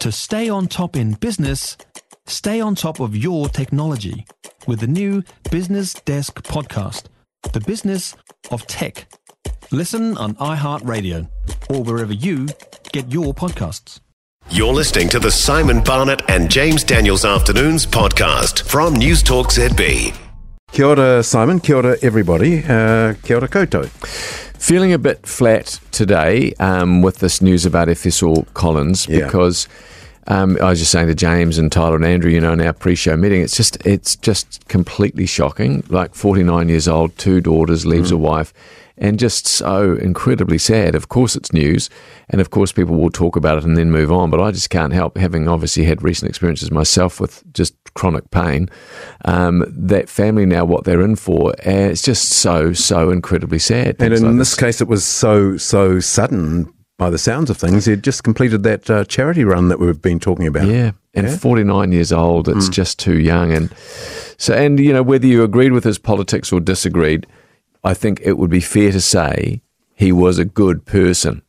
To stay on top in business, stay on top of your technology with the new Business Desk podcast, The Business of Tech. Listen on iHeartRadio or wherever you get your podcasts. You're listening to the Simon Barnett and James Daniels Afternoons podcast from News Talk ZB. Kia ora, Simon. Kia ora, everybody. Uh, kia ora koutou. Feeling a bit flat today um, with this news about Efeso Collins Yeah. because um, I was just saying to James and Tyler and Andrew, you know, in our pre-show meeting, it's just it's just completely shocking. Like 49 years old, two daughters, leaves a wife, and just so incredibly sad. Of course, it's news, and of course, people will talk about it and then move on. But I just can't help having obviously had recent experiences myself with just chronic pain. Um, that family now, what they're in for, uh, it's just so so incredibly sad. And in like this case, it was so, so sudden by the sounds of things. He'd just completed that uh, charity run that we've been talking about. Yeah, and Yeah? 49 years old, it's Mm. just too young. And so, and you know, whether you agreed with his politics or disagreed, I think it would be fair to say he was a good person.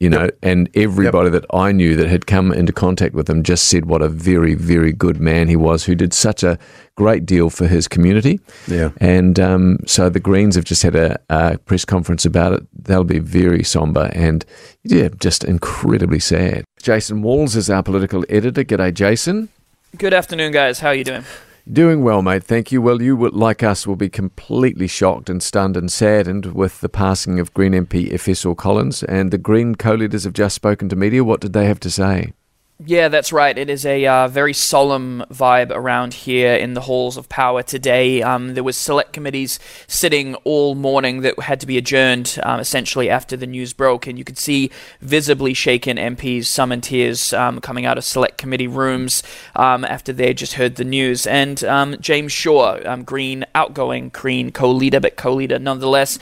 You know, and everybody that I knew that had come into contact with him just said what a very, very good man he was, who did such a great deal for his community. Yeah. And um, so the Greens have just had a, a press conference about it. That'll be very somber and, yeah, just incredibly sad. Jason Walls is our political editor. G'day, Jason. Good afternoon, guys. How are you doing? Doing well, mate. Thank you. Well, you, like us, will be completely shocked and stunned and saddened with the passing of Green MP Efeso Collins. And the Green co-leaders have just spoken to media. What did they have to say? Yeah, that's right. It is a uh, very solemn vibe around here in the halls of power today. Um, there was select committees sitting all morning that had to be adjourned, um, essentially after the news broke, and you could see visibly shaken MPs, some in tears, um, coming out of select committee rooms um, after they just heard the news. And um, James Shaw, um, Green outgoing Green co-leader, but co-leader nonetheless,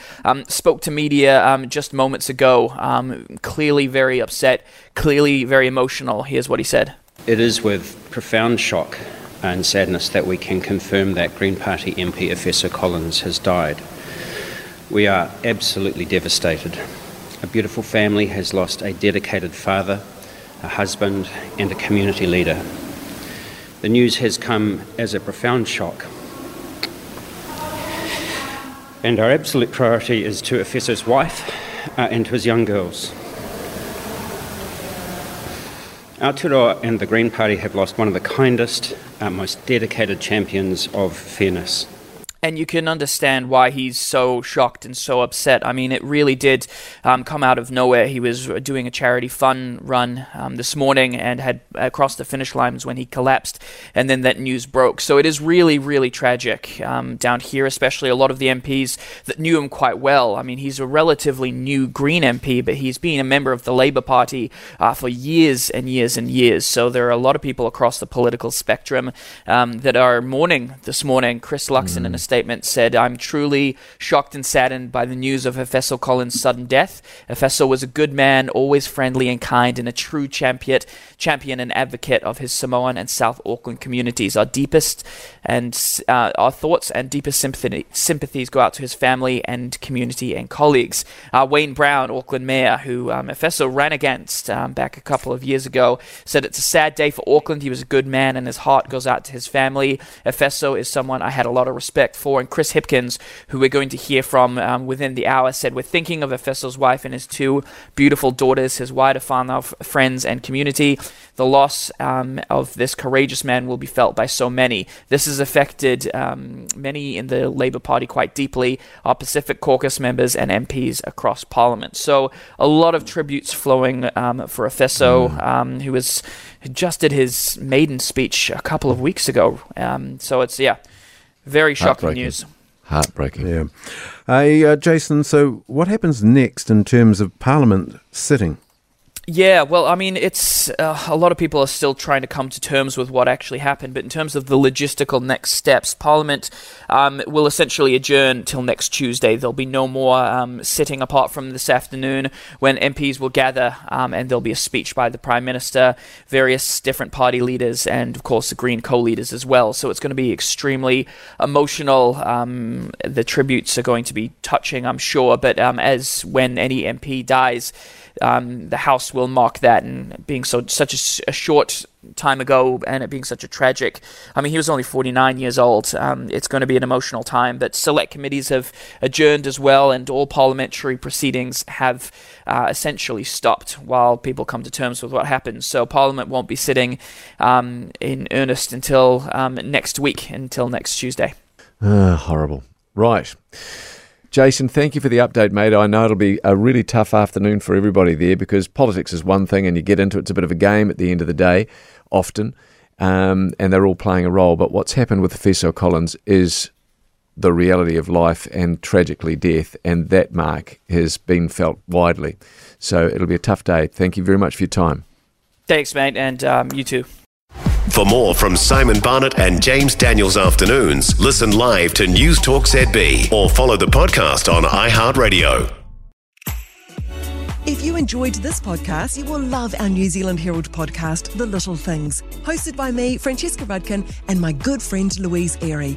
spoke to media just moments ago. Clearly very upset, clearly very emotional. What he said. It is with profound shock and sadness that we can confirm that Green Party MP Efeso Collins has died. We are absolutely devastated. A beautiful family has lost a dedicated father, a husband, and a community leader. The news has come as a profound shock. And our absolute priority is to Efeso's wife uh, and to his young girls. Aotearoa and the Green Party have lost one of the kindest, uh, most dedicated champions of fairness. And you can understand why he's so shocked and so upset. I mean, it really did um, come out of nowhere. He was doing a charity fun run um, this morning and had uh, crossed the finish lines when he collapsed, and then that news broke. So it is really, really tragic um, down here, especially a lot of the MPs that knew him quite well. I mean, he's a relatively new Green MP, but he's been a member of the Labour Party uh, for years and years and years. So there are a lot of people across the political spectrum um, that are mourning this morning. Chris Luxon, in a statement, said, I'm truly shocked and saddened by the news of Efeso Collins' sudden death. Efeso was a good man, always friendly and kind, and a true champion, champion and advocate of his Samoan and South Auckland communities. Our deepest and uh, our thoughts and deepest sympathy, sympathies go out to his family and community and colleagues. Uh, Wayne Brown, Auckland Mayor, who um, Efeso ran against um, back a couple of years ago, said it's a sad day for Auckland. He was a good man, and his heart goes out to his family. Efeso is someone I had a lot of respect for. And Chris Hipkins, who we're going to hear from um, within the hour, said, We're thinking of Efeso's wife and his two beautiful daughters, his wider whānau f- friends and community. The loss um, of this courageous man will be felt by so many. This has affected um, many in the Labour Party quite deeply, our Pacific Caucus members and MPs across Parliament. So a lot of tributes flowing um, for Efeso, um, who was just did his maiden speech a couple of weeks ago. Um, so it's yeah, very shocking news. Heartbreaking. Yeah. Hey, uh, Jason, so what happens next in terms of Parliament sitting? Yeah, well, I mean, it's uh, a lot of people are still trying to come to terms with what actually happened, but in terms of the logistical next steps, Parliament um, will essentially adjourn till next Tuesday. There'll be no more um, sitting apart from this afternoon when MPs will gather um, and there'll be a speech by the Prime Minister, various different party leaders, and of course the Green co leaders as well. So it's going to be extremely emotional. Um, the tributes are going to be touching, I'm sure, but um, as when any MP dies, um, the House will mark that, and being so such a, a, short time ago, and it being such a tragic. I mean, he was only 49 years old. Um, it's going to be an emotional time. But select committees have adjourned as well, and all parliamentary proceedings have uh, essentially stopped while people come to terms with what happens. So Parliament won't be sitting um, in earnest until um, next week, until next Tuesday. Uh, horrible. Right. Jason, thank you for the update, mate. I know it'll be a really tough afternoon for everybody there because politics is one thing and you get into it, it's a bit of a game at the end of the day, often, um, and they're all playing a role. But what's happened with Efeso Collins is the reality of life and tragically death, and that mark has been felt widely. So it'll be a tough day. Thank you very much for your time. Thanks, mate, and um, you too. For more from Simon Barnett and James Daniels afternoons, listen live to News Talk ZB or follow the podcast on iHeartRadio. If you enjoyed this podcast, you will love our New Zealand Herald podcast, The Little Things, hosted by me, Francesca Rudkin, and my good friend Louise Airy.